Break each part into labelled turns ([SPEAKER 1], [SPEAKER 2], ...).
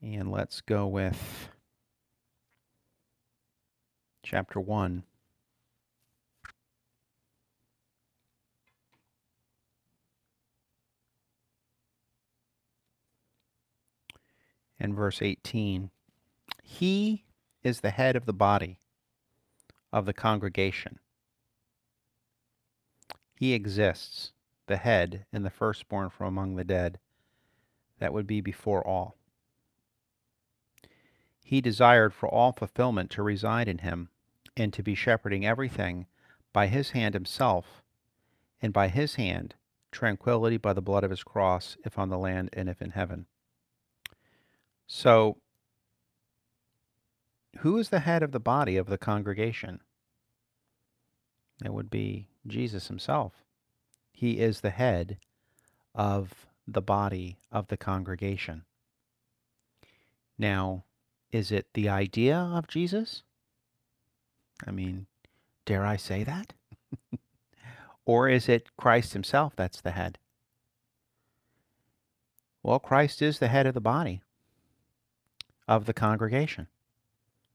[SPEAKER 1] And let's go with chapter 1. And verse 18. He is the head of the body of the congregation. He exists, the head and the firstborn from among the dead, that would be before all. He desired for all fulfillment to reside in him, and to be shepherding everything by his hand himself, and by his hand tranquility by the blood of his cross, if on the land and if in heaven. So, who is the head of the body of the congregation? It would be Jesus himself. He is the head of the body of the congregation. Now, is it the idea of Jesus? I mean, dare I say that? or is it Christ himself that's the head? Well, Christ is the head of the body of the congregation.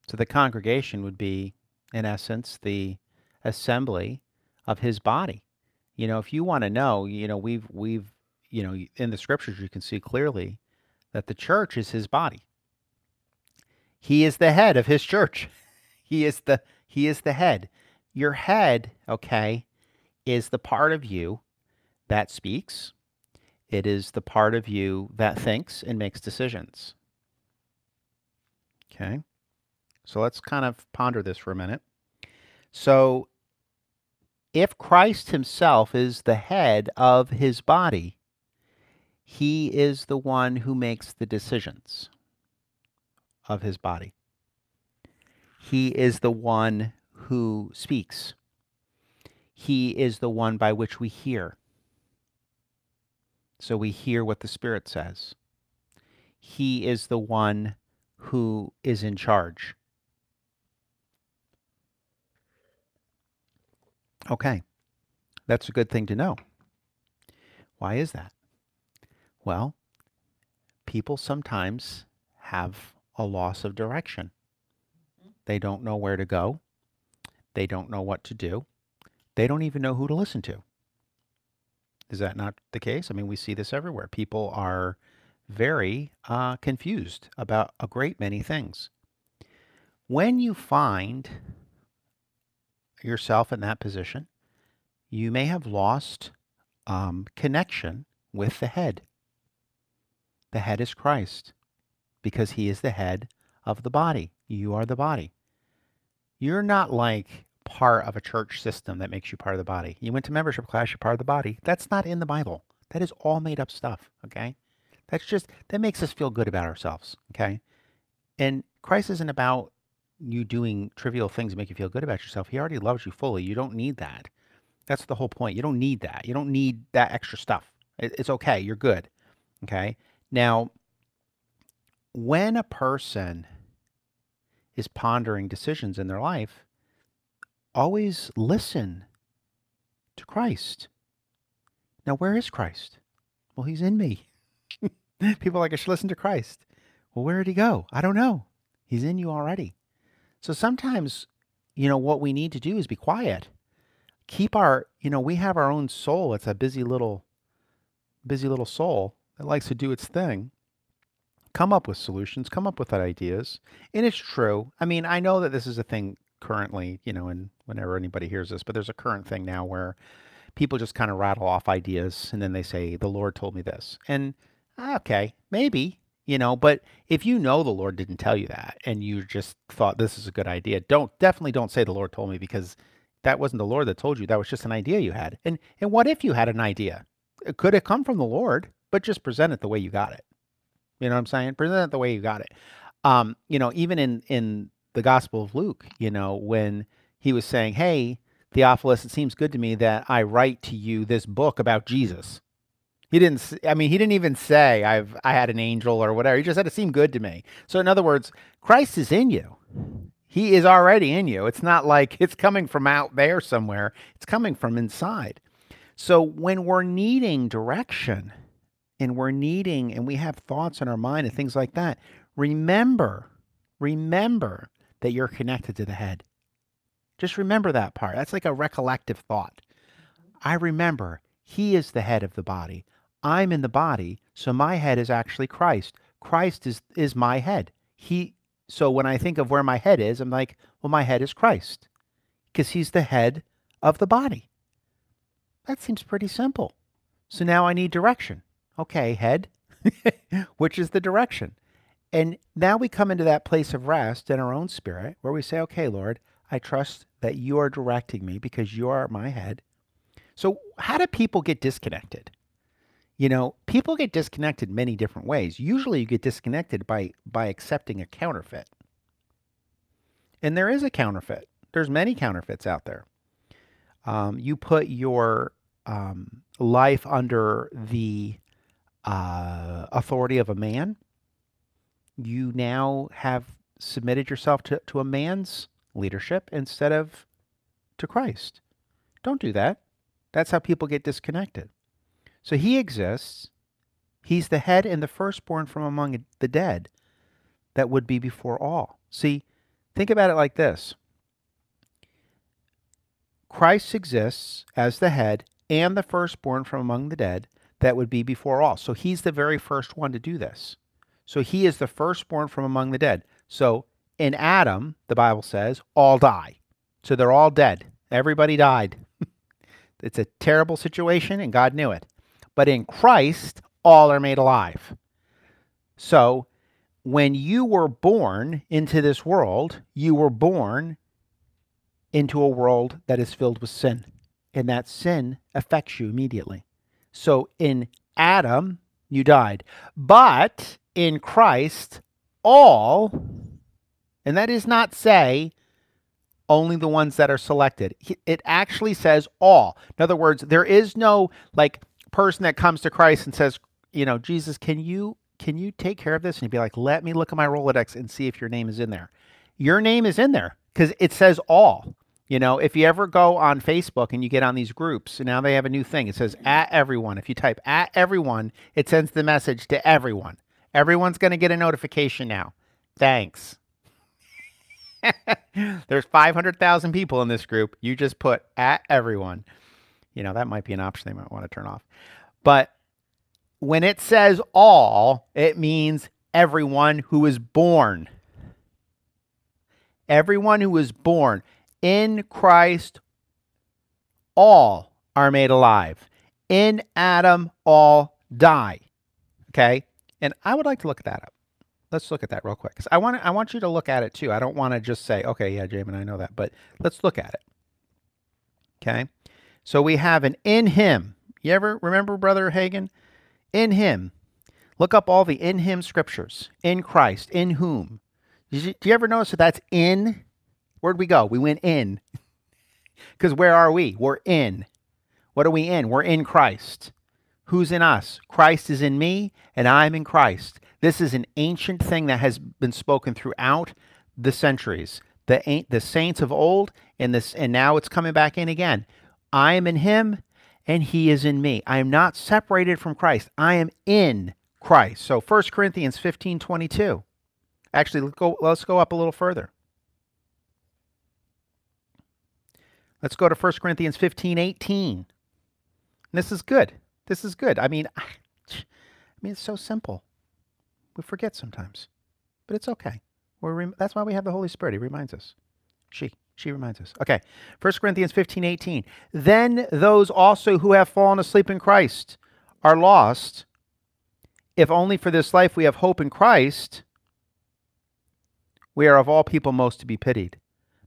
[SPEAKER 1] So the congregation would be, in essence, the assembly of his body. You know, if you want to know, you know, we've we've you know, in the scriptures you can see clearly that the church is his body. He is the head of his church. He is the he is the head. Your head, okay, is the part of you that speaks. It is the part of you that thinks and makes decisions. Okay. So let's kind of ponder this for a minute. So if Christ himself is the head of his body, he is the one who makes the decisions of his body. He is the one who speaks. He is the one by which we hear. So we hear what the Spirit says. He is the one who is in charge. Okay, that's a good thing to know. Why is that? Well, people sometimes have a loss of direction. They don't know where to go. They don't know what to do. They don't even know who to listen to. Is that not the case? I mean, we see this everywhere. People are very uh, confused about a great many things. When you find yourself in that position, you may have lost um, connection with the head. The head is Christ because he is the head of the body. You are the body. You're not like part of a church system that makes you part of the body. You went to membership class, you're part of the body. That's not in the Bible. That is all made up stuff, okay? That's just, that makes us feel good about ourselves, okay? And Christ isn't about you doing trivial things to make you feel good about yourself. He already loves you fully. You don't need that. That's the whole point. You don't need that. You don't need that extra stuff. It's okay. You're good. Okay. Now, when a person is pondering decisions in their life, always listen to Christ. Now, where is Christ? Well, he's in me. People like, I should listen to Christ. Well, where did he go? I don't know. He's in you already. So sometimes, you know, what we need to do is be quiet. Keep our, you know, we have our own soul. It's a busy little, busy little soul that likes to do its thing. Come up with solutions, come up with ideas. And it's true. I mean, I know that this is a thing currently, you know, and whenever anybody hears this, but there's a current thing now where people just kind of rattle off ideas and then they say, the Lord told me this. And ah, okay, maybe, you know, but if you know the Lord didn't tell you that and you just thought this is a good idea, don't definitely don't say the Lord told me because that wasn't the Lord that told you. That was just an idea you had. And and what if you had an idea? Could it come from the Lord, but just present it the way you got it? You know what I'm saying? Present it the way you got it. Um, you know, even in in the Gospel of Luke, you know, when he was saying, "Hey, Theophilus, it seems good to me that I write to you this book about Jesus." He didn't. I mean, he didn't even say I've I had an angel or whatever. He just said it seemed good to me. So in other words, Christ is in you. He is already in you. It's not like it's coming from out there somewhere. It's coming from inside. So when we're needing direction and we're needing and we have thoughts in our mind and things like that, remember, remember that you're connected to the head. Just remember that part. That's like a recollective thought. I remember he is the head of the body. I'm in the body, so my head is actually Christ. Christ is is my head. He so when I think of where my head is, I'm like, well my head is Christ because he's the head of the body. That seems pretty simple. So now I need direction. Okay, head, which is the direction. And now we come into that place of rest in our own spirit where we say, okay, Lord, I trust that you are directing me because you are my head. So, how do people get disconnected? You know, people get disconnected many different ways. Usually you get disconnected by by accepting a counterfeit. And there is a counterfeit. There's many counterfeits out there. Um, you put your um, life under the uh, authority of a man. You now have submitted yourself to, to a man's leadership instead of to Christ. Don't do that. That's how people get disconnected. So he exists. He's the head and the firstborn from among the dead that would be before all. See, think about it like this Christ exists as the head and the firstborn from among the dead that would be before all. So he's the very first one to do this. So he is the firstborn from among the dead. So in Adam, the Bible says, all die. So they're all dead. Everybody died. it's a terrible situation, and God knew it. But in Christ, all are made alive. So when you were born into this world, you were born into a world that is filled with sin. And that sin affects you immediately. So in Adam, you died. But in Christ, all, and that is not say only the ones that are selected. It actually says all. In other words, there is no like person that comes to Christ and says, you know, Jesus, can you can you take care of this? And you'd be like, let me look at my Rolodex and see if your name is in there. Your name is in there because it says all. You know, if you ever go on Facebook and you get on these groups, and now they have a new thing. It says at everyone. If you type at everyone, it sends the message to everyone. Everyone's going to get a notification now. Thanks. There's 500,000 people in this group. You just put at everyone. You know, that might be an option they might want to turn off. But when it says all, it means everyone who is born. Everyone who is born in Christ, all are made alive. In Adam, all die. Okay? And I would like to look at that up. Let's look at that real quick. Because I want I want you to look at it too. I don't want to just say, okay, yeah, Jamin, I know that. But let's look at it. Okay? So we have an in him. You ever remember Brother Hagin? In him. Look up all the in him scriptures. In Christ. In whom. You, do you ever notice that that's in? Where'd we go? We went in. Because where are we? We're in. What are we in? We're in Christ. Who's in us? Christ is in me, and I'm in Christ. This is an ancient thing that has been spoken throughout the centuries. The, the saints of old, and this, and now it's coming back in again. I am in him and he is in me. I am not separated from Christ. I am in Christ. So 1 Corinthians 15 22. Actually, let's go, let's go up a little further. Let's go to 1 Corinthians 15 18. this is good. This is good. I mean, I mean, it's so simple. We forget sometimes, but it's okay. We're that's why we have the Holy Spirit. He reminds us. She. She reminds us. Okay. 1 Corinthians 15, 18. Then those also who have fallen asleep in Christ are lost. If only for this life we have hope in Christ, we are of all people most to be pitied.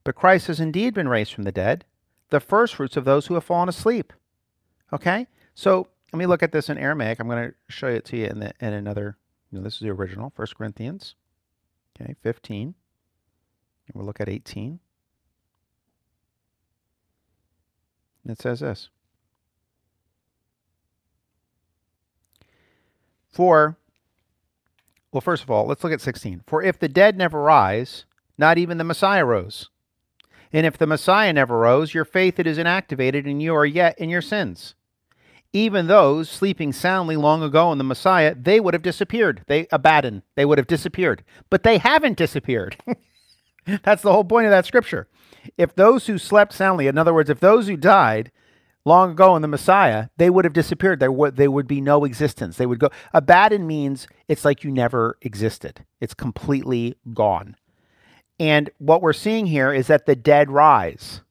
[SPEAKER 1] But Christ has indeed been raised from the dead, the firstfruits of those who have fallen asleep. Okay? So let me look at this in Aramaic. I'm going to show it to you in, the, in another, you know, this is the original, 1 Corinthians, okay, 15. And we'll look at 18. It says this For, well, first of all, let's look at 16. For if the dead never rise, not even the Messiah rose. And if the Messiah never rose, your faith it is inactivated and you are yet in your sins. even those sleeping soundly long ago in the Messiah, they would have disappeared. They Abaddon, they would have disappeared. But they haven't disappeared. That's the whole point of that scripture. If those who slept soundly, in other words, if those who died long ago in the Messiah, they would have disappeared. There would there would be no existence. They would go. Abaddon means it's like you never existed. It's completely gone. And what we're seeing here is that the dead rise.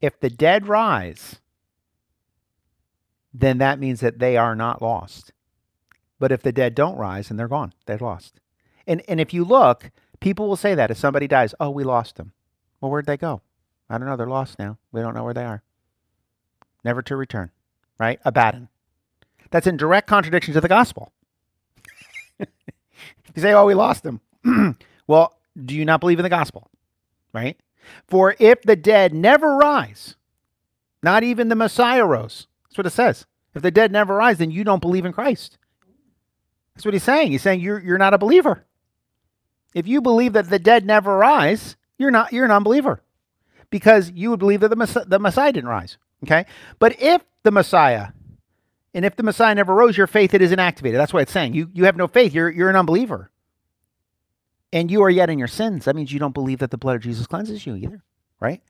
[SPEAKER 1] If the dead rise, then that means that they are not lost. But if the dead don't rise, and they're gone. They're lost. And and if you look, people will say that if somebody dies, oh, we lost them. Well, where'd they go? I don't know. They're lost now. We don't know where they are. Never to return. Right? Abaddon. That's in direct contradiction to the gospel. you say, oh, we lost them. well, do you not believe in the gospel? Right? For if the dead never rise, not even the Messiah rose. That's what it says. If the dead never rise, then you don't believe in Christ. That's what he's saying. He's saying you're, you're not a believer. If you believe that the dead never rise, you're not you're an unbeliever. Because you would believe that the, Messiah, the Messiah didn't rise. Okay? But if the Messiah and if the Messiah never rose, your faith it isn't activated. That's what it's saying. You you have no faith. You're you're an unbeliever and you are yet in your sins, that means you don't believe that the blood of Jesus cleanses you either, right?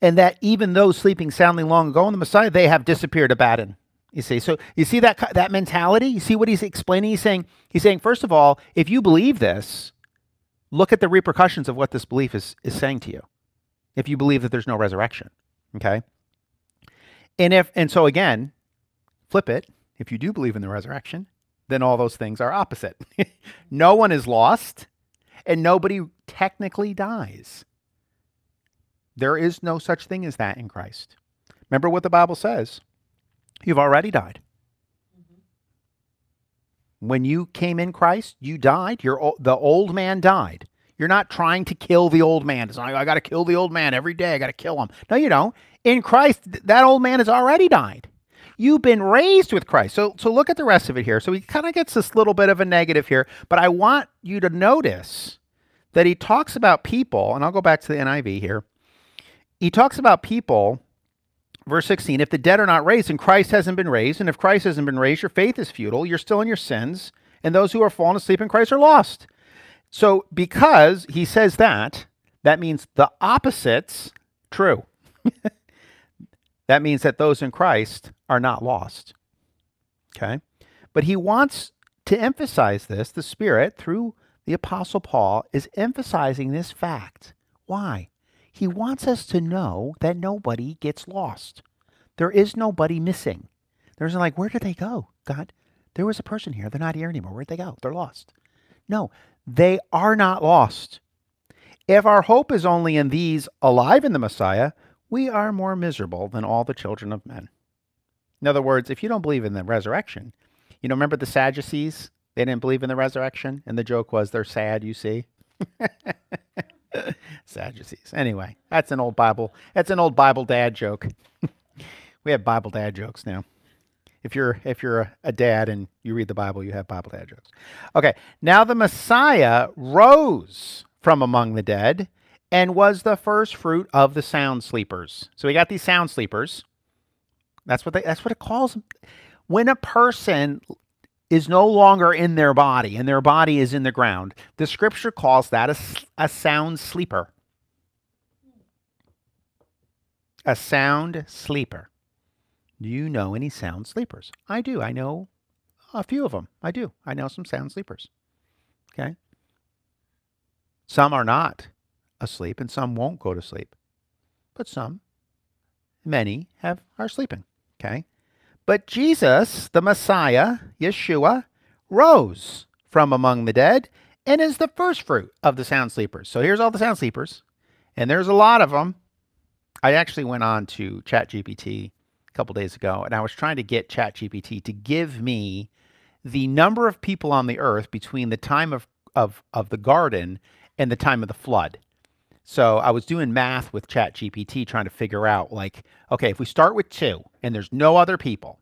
[SPEAKER 1] And that even those sleeping soundly long ago in the Messiah, they have disappeared, abandoned. You see, so you see that that mentality. You see what he's explaining. He's saying, he's saying, first of all, if you believe this, look at the repercussions of what this belief is is saying to you. If you believe that there's no resurrection, okay. And if and so again, flip it. If you do believe in the resurrection, then all those things are opposite. no one is lost and nobody technically dies. There is no such thing as that in Christ. Remember what the Bible says you've already died. When you came in Christ, you died. Your, the old man died. You're not trying to kill the old man. It's like, I got to kill the old man every day. I got to kill him. No, you don't. In Christ, that old man has already died. You've been raised with Christ. So, so look at the rest of it here. So he kind of gets this little bit of a negative here, but I want you to notice that he talks about people, and I'll go back to the NIV here. He talks about people, verse 16, if the dead are not raised and Christ hasn't been raised, and if Christ hasn't been raised, your faith is futile, you're still in your sins, and those who are fallen asleep in Christ are lost. So, because he says that, that means the opposite's true. that means that those in Christ are not lost. Okay? But he wants to emphasize this, the Spirit, through the Apostle Paul, is emphasizing this fact. Why? He wants us to know that nobody gets lost. There is nobody missing. There's like, where did they go? God, there was a person here. They're not here anymore. Where'd they go? They're lost. No, they are not lost. If our hope is only in these alive in the Messiah, we are more miserable than all the children of men. In other words, if you don't believe in the resurrection, you know, remember the Sadducees? They didn't believe in the resurrection, and the joke was they're sad, you see. Sadducees. Anyway, that's an old Bible. That's an old Bible dad joke. we have Bible dad jokes now. If you're if you're a dad and you read the Bible, you have Bible dad jokes. Okay, now the Messiah rose from among the dead and was the first fruit of the sound sleepers. So we got these sound sleepers. That's what they, that's what it calls them. When a person is no longer in their body and their body is in the ground, the scripture calls that a, a sound sleeper. A sound sleeper. Do you know any sound sleepers? I do. I know a few of them. I do. I know some sound sleepers. Okay. Some are not asleep and some won't go to sleep. But some, many have are sleeping. Okay? But Jesus, the Messiah, Yeshua, rose from among the dead and is the first fruit of the sound sleepers. So here's all the sound sleepers, and there's a lot of them. I actually went on to ChatGPT a couple days ago, and I was trying to get ChatGPT to give me the number of people on the earth between the time of, of, of the garden and the time of the flood. So I was doing math with ChatGPT trying to figure out like, okay, if we start with two and there's no other people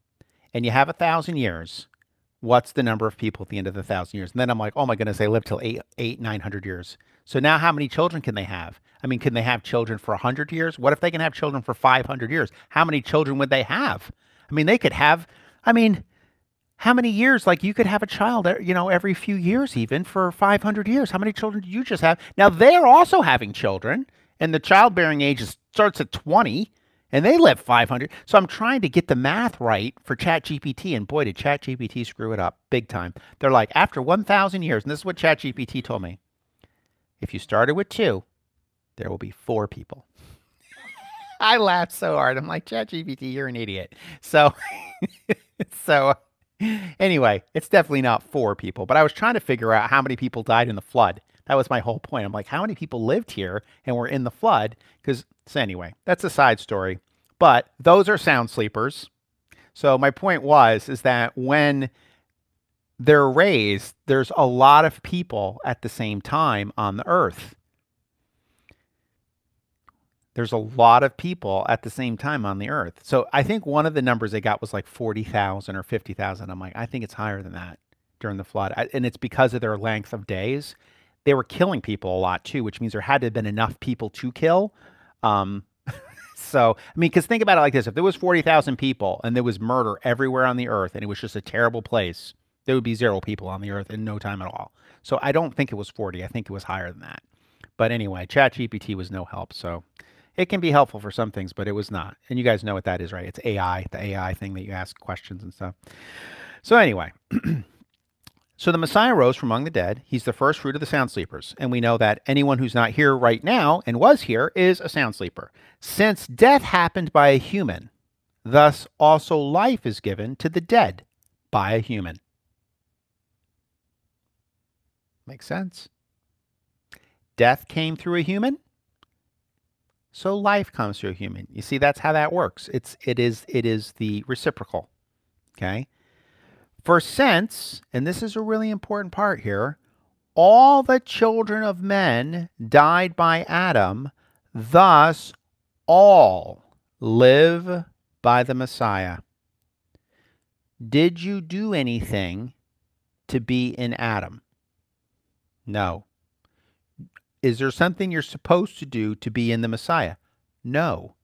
[SPEAKER 1] and you have a thousand years, what's the number of people at the end of the thousand years? And then I'm like, oh my goodness, they live till eight, eight, nine hundred years. So now, how many children can they have? I mean, can they have children for a hundred years? What if they can have children for five hundred years? How many children would they have? I mean, they could have. I mean, how many years? Like you could have a child, uh, you know, every few years, even for five hundred years. How many children do you just have? Now they're also having children, and the childbearing age starts at twenty and they live 500. So I'm trying to get the math right for ChatGPT, and boy, did ChatGPT screw it up big time. They're like, after 1,000 years, and this is what ChatGPT told me if you started with two, there will be four people. I laughed so hard. I'm like, ChatGPT, you're an idiot. So, so anyway, it's definitely not four people, but I was trying to figure out how many people died in the flood. That was my whole point. I'm like, how many people lived here and were in the flood? Because, so anyway, that's a side story. But those are sound sleepers. So my point was is that when they're raised, there's a lot of people at the same time on the earth. There's a lot of people at the same time on the earth. So I think one of the numbers they got was like 40,000 or 50,000. I'm like, I think it's higher than that during the flood. And it's because of their length of days they were killing people a lot too, which means there had to have been enough people to kill. Um, so, I mean, because think about it like this if there was 40,000 people and there was murder everywhere on the earth and it was just a terrible place, there would be zero people on the earth in no time at all. So, I don't think it was 40. I think it was higher than that. But anyway, ChatGPT was no help. So, it can be helpful for some things, but it was not. And you guys know what that is, right? It's AI, the AI thing that you ask questions and stuff. So, anyway. So the Messiah rose from among the dead. He's the first fruit of the sound sleepers. And we know that anyone who's not here right now and was here is a sound sleeper. Since death happened by a human, thus also life is given to the dead by a human. Makes sense. Death came through a human, so life comes through a human. You see, that's how that works. It's it is it is the reciprocal. Okay. For since, and this is a really important part here, all the children of men died by Adam, thus all live by the Messiah. Did you do anything to be in Adam? No. Is there something you're supposed to do to be in the Messiah? No.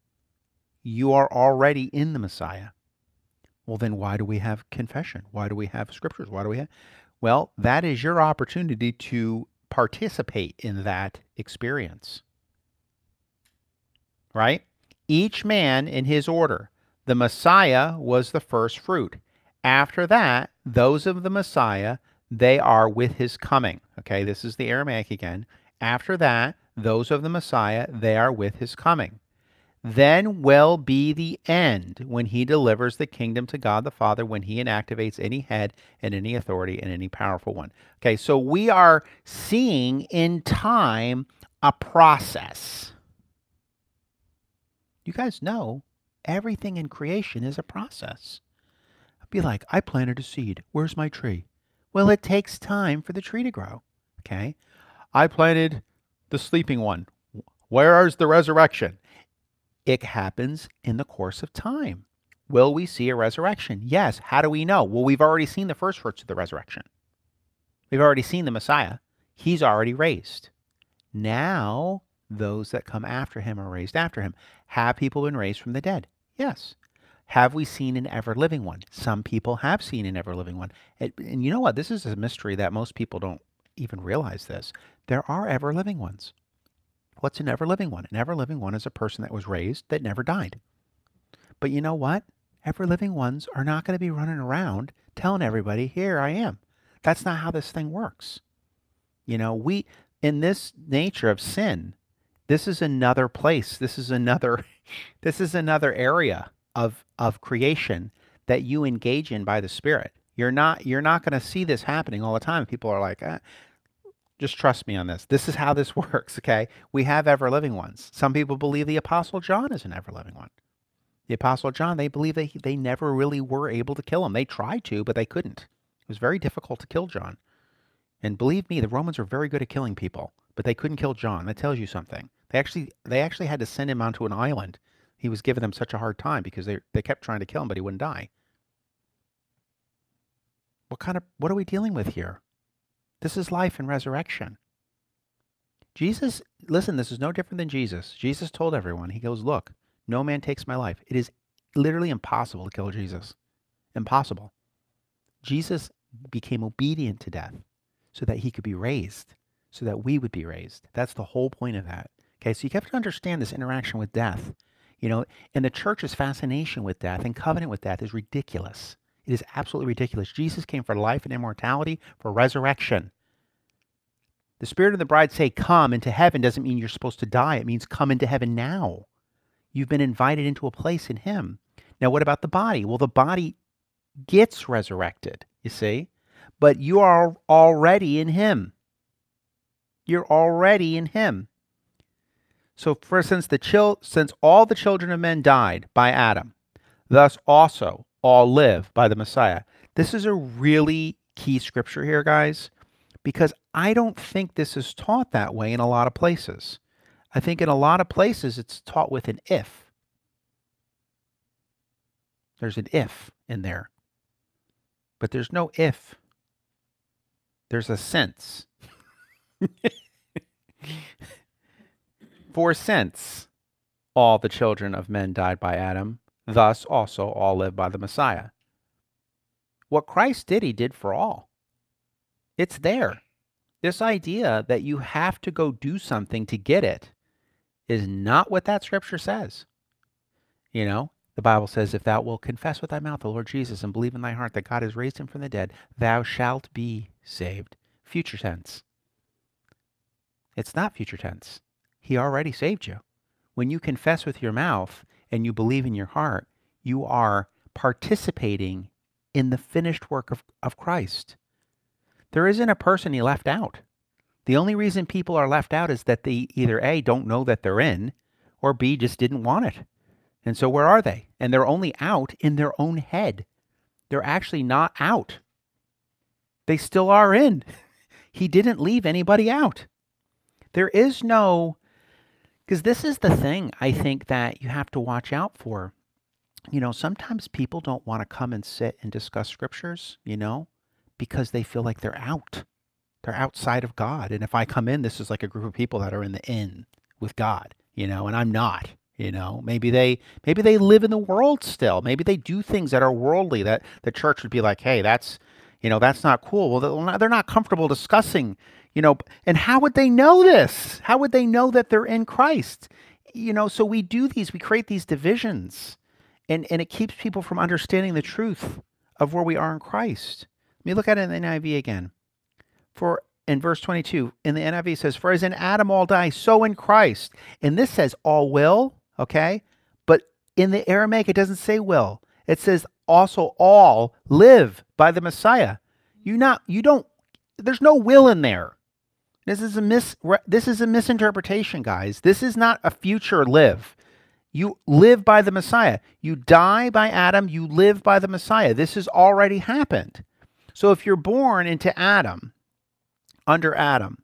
[SPEAKER 1] You are already in the Messiah. Well, then why do we have confession? Why do we have scriptures? Why do we have? Well, that is your opportunity to participate in that experience. Right? Each man in his order. The Messiah was the first fruit. After that, those of the Messiah, they are with his coming. Okay, this is the Aramaic again. After that, those of the Messiah, they are with his coming then will be the end when he delivers the kingdom to God the Father, when he inactivates any head and any authority and any powerful one. Okay, so we are seeing in time a process. You guys know everything in creation is a process. I'd be like, I planted a seed. Where's my tree? Well, it takes time for the tree to grow. Okay. I planted the sleeping one. Where is the resurrection? It happens in the course of time. Will we see a resurrection? Yes. How do we know? Well, we've already seen the first fruits of the resurrection. We've already seen the Messiah. He's already raised. Now, those that come after him are raised after him. Have people been raised from the dead? Yes. Have we seen an ever living one? Some people have seen an ever living one. And, and you know what? This is a mystery that most people don't even realize this. There are ever living ones. What's an ever living one? An ever living one is a person that was raised that never died. But you know what? Ever living ones are not going to be running around telling everybody, here I am. That's not how this thing works. You know, we, in this nature of sin, this is another place. This is another, this is another area of, of creation that you engage in by the Spirit. You're not, you're not going to see this happening all the time. People are like, eh, just trust me on this. This is how this works, okay? We have ever living ones. Some people believe the Apostle John is an ever living one. The Apostle John, they believe they, they never really were able to kill him. They tried to, but they couldn't. It was very difficult to kill John. And believe me, the Romans were very good at killing people, but they couldn't kill John. That tells you something. They actually they actually had to send him onto an island. He was giving them such a hard time because they they kept trying to kill him, but he wouldn't die. What kind of what are we dealing with here? This is life and resurrection. Jesus, listen, this is no different than Jesus. Jesus told everyone, he goes, "Look, no man takes my life. It is literally impossible to kill Jesus. Impossible. Jesus became obedient to death so that he could be raised, so that we would be raised. That's the whole point of that. Okay, so you have to understand this interaction with death. You know, and the church's fascination with death and covenant with death is ridiculous. It is absolutely ridiculous. Jesus came for life and immortality, for resurrection. The Spirit and the bride say, Come into heaven doesn't mean you're supposed to die. It means come into heaven now. You've been invited into a place in Him. Now, what about the body? Well, the body gets resurrected, you see, but you are already in Him. You're already in Him. So, for since the chil- since all the children of men died by Adam, thus also all live by the Messiah. This is a really key scripture here, guys, because I don't think this is taught that way in a lot of places. I think in a lot of places it's taught with an if. There's an if in there. But there's no if. There's a sense. For since all the children of men died by Adam, thus also all live by the Messiah. What Christ did, he did for all. It's there. This idea that you have to go do something to get it is not what that scripture says. You know, the Bible says, If thou wilt confess with thy mouth the Lord Jesus and believe in thy heart that God has raised him from the dead, thou shalt be saved. Future tense. It's not future tense. He already saved you. When you confess with your mouth and you believe in your heart, you are participating in the finished work of, of Christ. There isn't a person he left out. The only reason people are left out is that they either A, don't know that they're in, or B, just didn't want it. And so where are they? And they're only out in their own head. They're actually not out. They still are in. he didn't leave anybody out. There is no, because this is the thing I think that you have to watch out for. You know, sometimes people don't want to come and sit and discuss scriptures, you know, because they feel like they're out. They're outside of God. And if I come in, this is like a group of people that are in the in with God, you know, and I'm not. You know, maybe they maybe they live in the world still. Maybe they do things that are worldly that the church would be like, "Hey, that's you know, that's not cool." Well, they're not comfortable discussing, you know, and how would they know this? How would they know that they're in Christ? You know, so we do these, we create these divisions. And and it keeps people from understanding the truth of where we are in Christ. Let me look at it in the NIV again. For in verse 22, in the NIV says, For as in Adam all die, so in Christ. And this says all will, okay? But in the Aramaic, it doesn't say will. It says also all live by the Messiah. You not you don't there's no will in there. This is a mis this is a misinterpretation, guys. This is not a future live. You live by the Messiah. You die by Adam, you live by the Messiah. This has already happened. So if you're born into Adam, under Adam,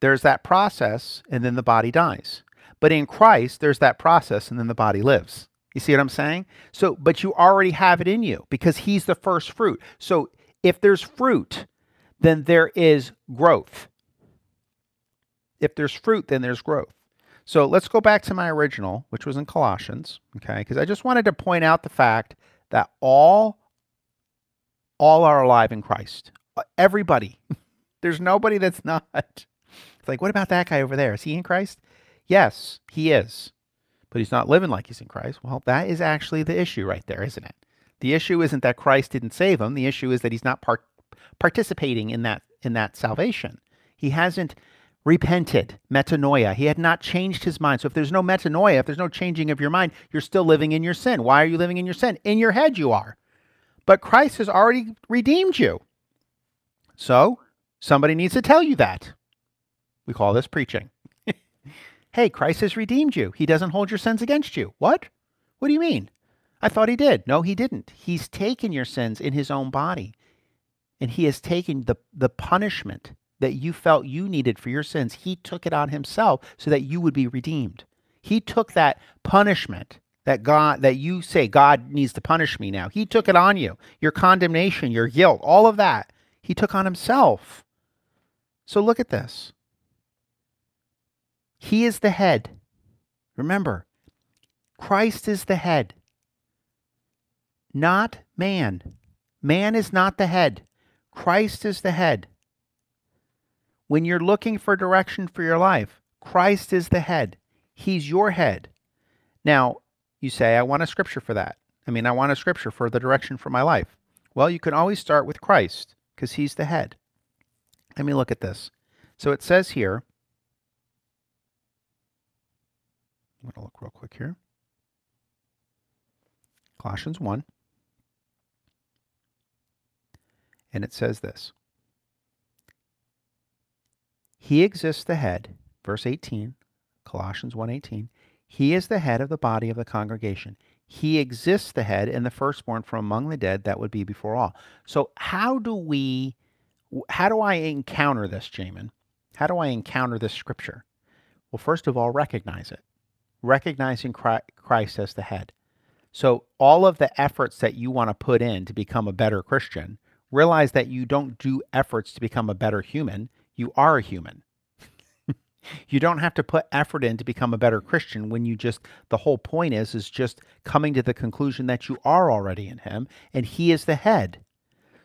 [SPEAKER 1] there's that process and then the body dies. But in Christ, there's that process and then the body lives. You see what I'm saying? So, but you already have it in you because he's the first fruit. So, if there's fruit, then there is growth. If there's fruit, then there's growth. So, let's go back to my original, which was in Colossians, okay? Because I just wanted to point out the fact that all all are alive in Christ. Uh, everybody. there's nobody that's not. It's like, what about that guy over there? Is he in Christ? Yes, he is. But he's not living like he's in Christ. Well, that is actually the issue right there, isn't it? The issue isn't that Christ didn't save him. The issue is that he's not part- participating in that in that salvation. He hasn't repented, metanoia. He had not changed his mind. So if there's no metanoia, if there's no changing of your mind, you're still living in your sin. Why are you living in your sin? In your head you are. But Christ has already redeemed you. So somebody needs to tell you that. We call this preaching. Hey, Christ has redeemed you. He doesn't hold your sins against you. What? What do you mean? I thought he did. No, he didn't. He's taken your sins in his own body. And he has taken the, the punishment that you felt you needed for your sins. He took it on himself so that you would be redeemed. He took that punishment that God that you say God needs to punish me now. He took it on you. Your condemnation, your guilt, all of that. He took on himself. So look at this. He is the head. Remember, Christ is the head, not man. Man is not the head. Christ is the head. When you're looking for direction for your life, Christ is the head. He's your head. Now, you say, I want a scripture for that. I mean, I want a scripture for the direction for my life. Well, you can always start with Christ because he's the head. Let me look at this. So it says here, I'm going to look real quick here. Colossians 1. And it says this He exists the head, verse 18, Colossians 1:18. He is the head of the body of the congregation. He exists the head and the firstborn from among the dead that would be before all. So how do we how do I encounter this, Jamin? How do I encounter this scripture? Well, first of all, recognize it. Recognizing Christ as the head. So all of the efforts that you want to put in to become a better Christian realize that you don't do efforts to become a better human. You are a human. you don't have to put effort in to become a better Christian when you just the whole point is is just coming to the conclusion that you are already in him and he is the head.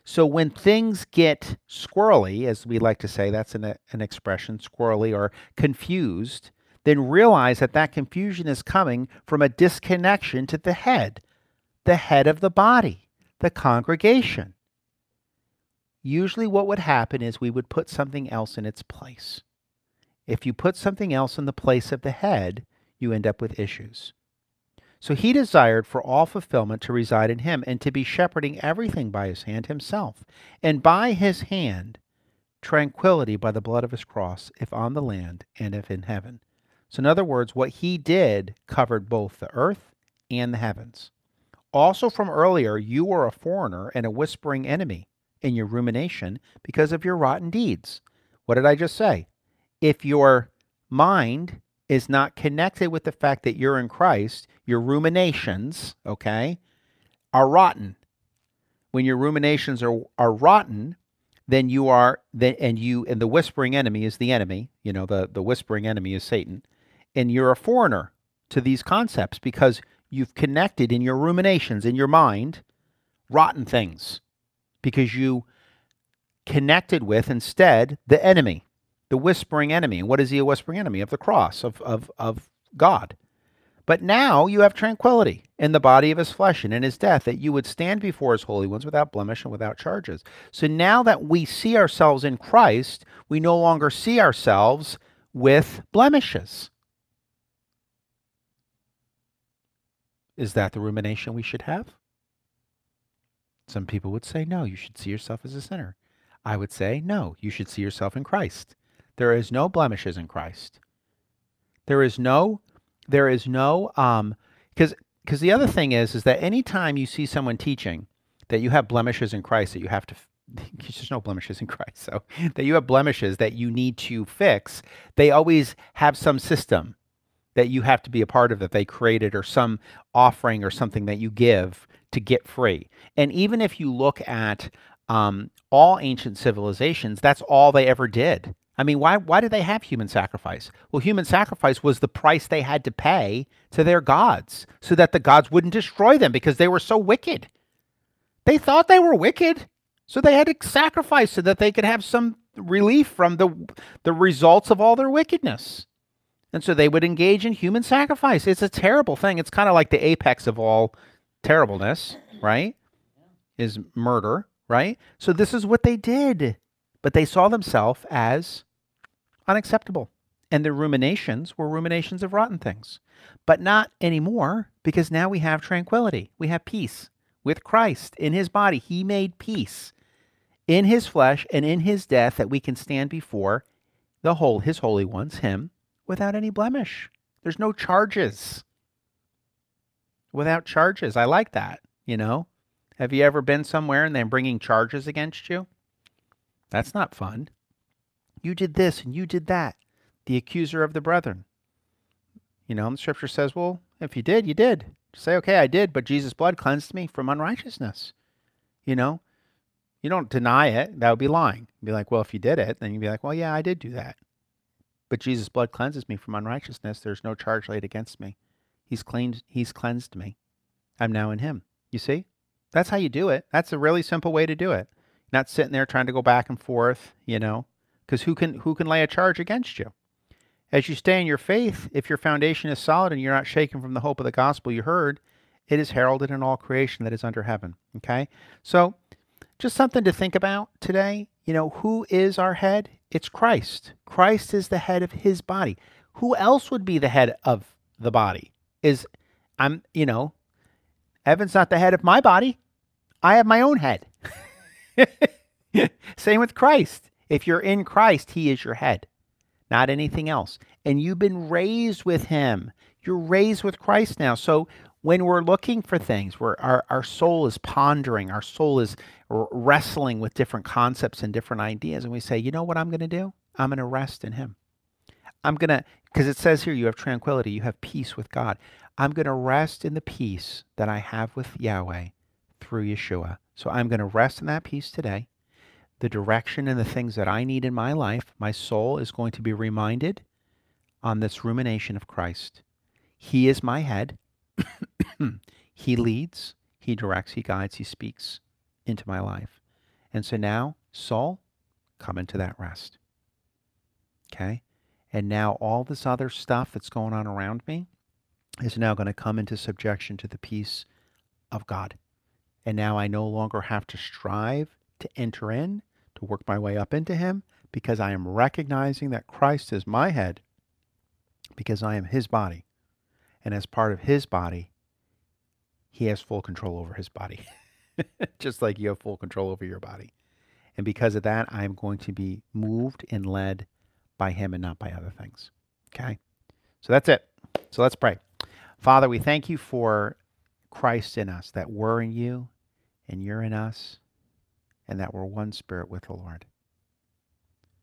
[SPEAKER 1] So when things get squirrely, as we like to say, that's an, an expression, squirrely or confused, then realize that that confusion is coming from a disconnection to the head, the head of the body, the congregation usually what would happen is we would put something else in its place. If you put something else in the place of the head, you end up with issues. So he desired for all fulfillment to reside in him and to be shepherding everything by his hand himself, and by his hand tranquility by the blood of his cross, if on the land and if in heaven. So, in other words, what he did covered both the earth and the heavens. Also, from earlier, you were a foreigner and a whispering enemy in your rumination because of your rotten deeds. What did I just say? If your mind is not connected with the fact that you're in Christ, your ruminations, okay, are rotten. When your ruminations are, are rotten, then you are then and you and the whispering enemy is the enemy, you know, the, the whispering enemy is Satan, and you're a foreigner to these concepts because you've connected in your ruminations in your mind rotten things because you connected with instead the enemy, the whispering enemy. What is he a whispering enemy? Of the cross, of, of, of God. But now you have tranquility in the body of his flesh and in his death, that you would stand before his holy ones without blemish and without charges. So now that we see ourselves in Christ, we no longer see ourselves with blemishes. Is that the rumination we should have? Some people would say, no, you should see yourself as a sinner. I would say, no, you should see yourself in Christ. There is no blemishes in Christ. There is no, there is no, um, because because the other thing is, is that anytime you see someone teaching that you have blemishes in Christ, that you have to, there's no blemishes in Christ, so that you have blemishes that you need to fix, they always have some system that you have to be a part of that they created or some offering or something that you give to get free. And even if you look at um, all ancient civilizations, that's all they ever did. I mean, why, why did they have human sacrifice? Well, human sacrifice was the price they had to pay to their gods so that the gods wouldn't destroy them because they were so wicked. They thought they were wicked, so they had to sacrifice so that they could have some relief from the, the results of all their wickedness. And so they would engage in human sacrifice. It's a terrible thing. It's kind of like the apex of all terribleness, right? Is murder, right? So this is what they did. But they saw themselves as unacceptable. And their ruminations were ruminations of rotten things. But not anymore, because now we have tranquility. We have peace with Christ in his body. He made peace in his flesh and in his death that we can stand before the whole his holy ones, him, without any blemish. There's no charges without charges. I like that, you know? Have you ever been somewhere and they're bringing charges against you? That's not fun. You did this and you did that. The accuser of the brethren. You know, the scripture says, well, if you did, you did. Say, okay, I did, but Jesus' blood cleansed me from unrighteousness. You know, you don't deny it. That would be lying. Be like, well, if you did it, then you'd be like, well, yeah, I did do that. But Jesus' blood cleanses me from unrighteousness. There's no charge laid against me. He's cleaned. He's cleansed me. I'm now in Him. You see, that's how you do it. That's a really simple way to do it. Not sitting there trying to go back and forth. You know, because who can who can lay a charge against you? As you stay in your faith, if your foundation is solid and you're not shaken from the hope of the gospel you heard, it is heralded in all creation that is under heaven. Okay? So, just something to think about today. You know, who is our head? It's Christ. Christ is the head of his body. Who else would be the head of the body? Is I'm, you know, Evan's not the head of my body. I have my own head. Same with Christ. If you're in Christ, he is your head not anything else. And you've been raised with him. You're raised with Christ now. So when we're looking for things, where our, our soul is pondering, our soul is wrestling with different concepts and different ideas, and we say, you know what I'm going to do? I'm going to rest in him. I'm going to, because it says here, you have tranquility, you have peace with God. I'm going to rest in the peace that I have with Yahweh through Yeshua. So I'm going to rest in that peace today the direction and the things that I need in my life, my soul is going to be reminded on this rumination of Christ. He is my head. he leads, he directs, he guides, he speaks into my life. And so now, soul, come into that rest. Okay? And now all this other stuff that's going on around me is now going to come into subjection to the peace of God. And now I no longer have to strive to enter in, to work my way up into Him, because I am recognizing that Christ is my head, because I am His body. And as part of His body, He has full control over His body, just like you have full control over your body. And because of that, I am going to be moved and led by Him and not by other things. Okay? So that's it. So let's pray. Father, we thank you for Christ in us, that we're in you and you're in us and that we're one spirit with the Lord.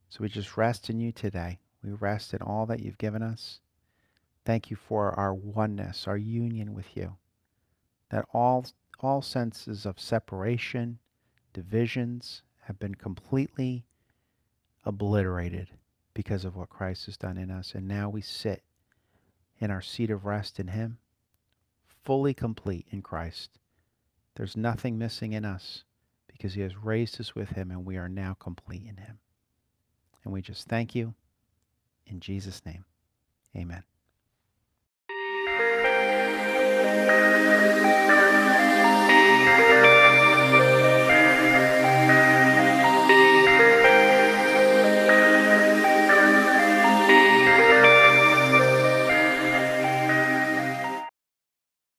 [SPEAKER 1] So we just rest in you today. We rest in all that you've given us. Thank you for our oneness, our union with you. That all all senses of separation, divisions have been completely obliterated because of what Christ has done in us. And now we sit in our seat of rest in Him, fully complete in Christ. There's nothing missing in us because he has raised us with him and we are now complete in him. And we just thank you in Jesus' name. Amen.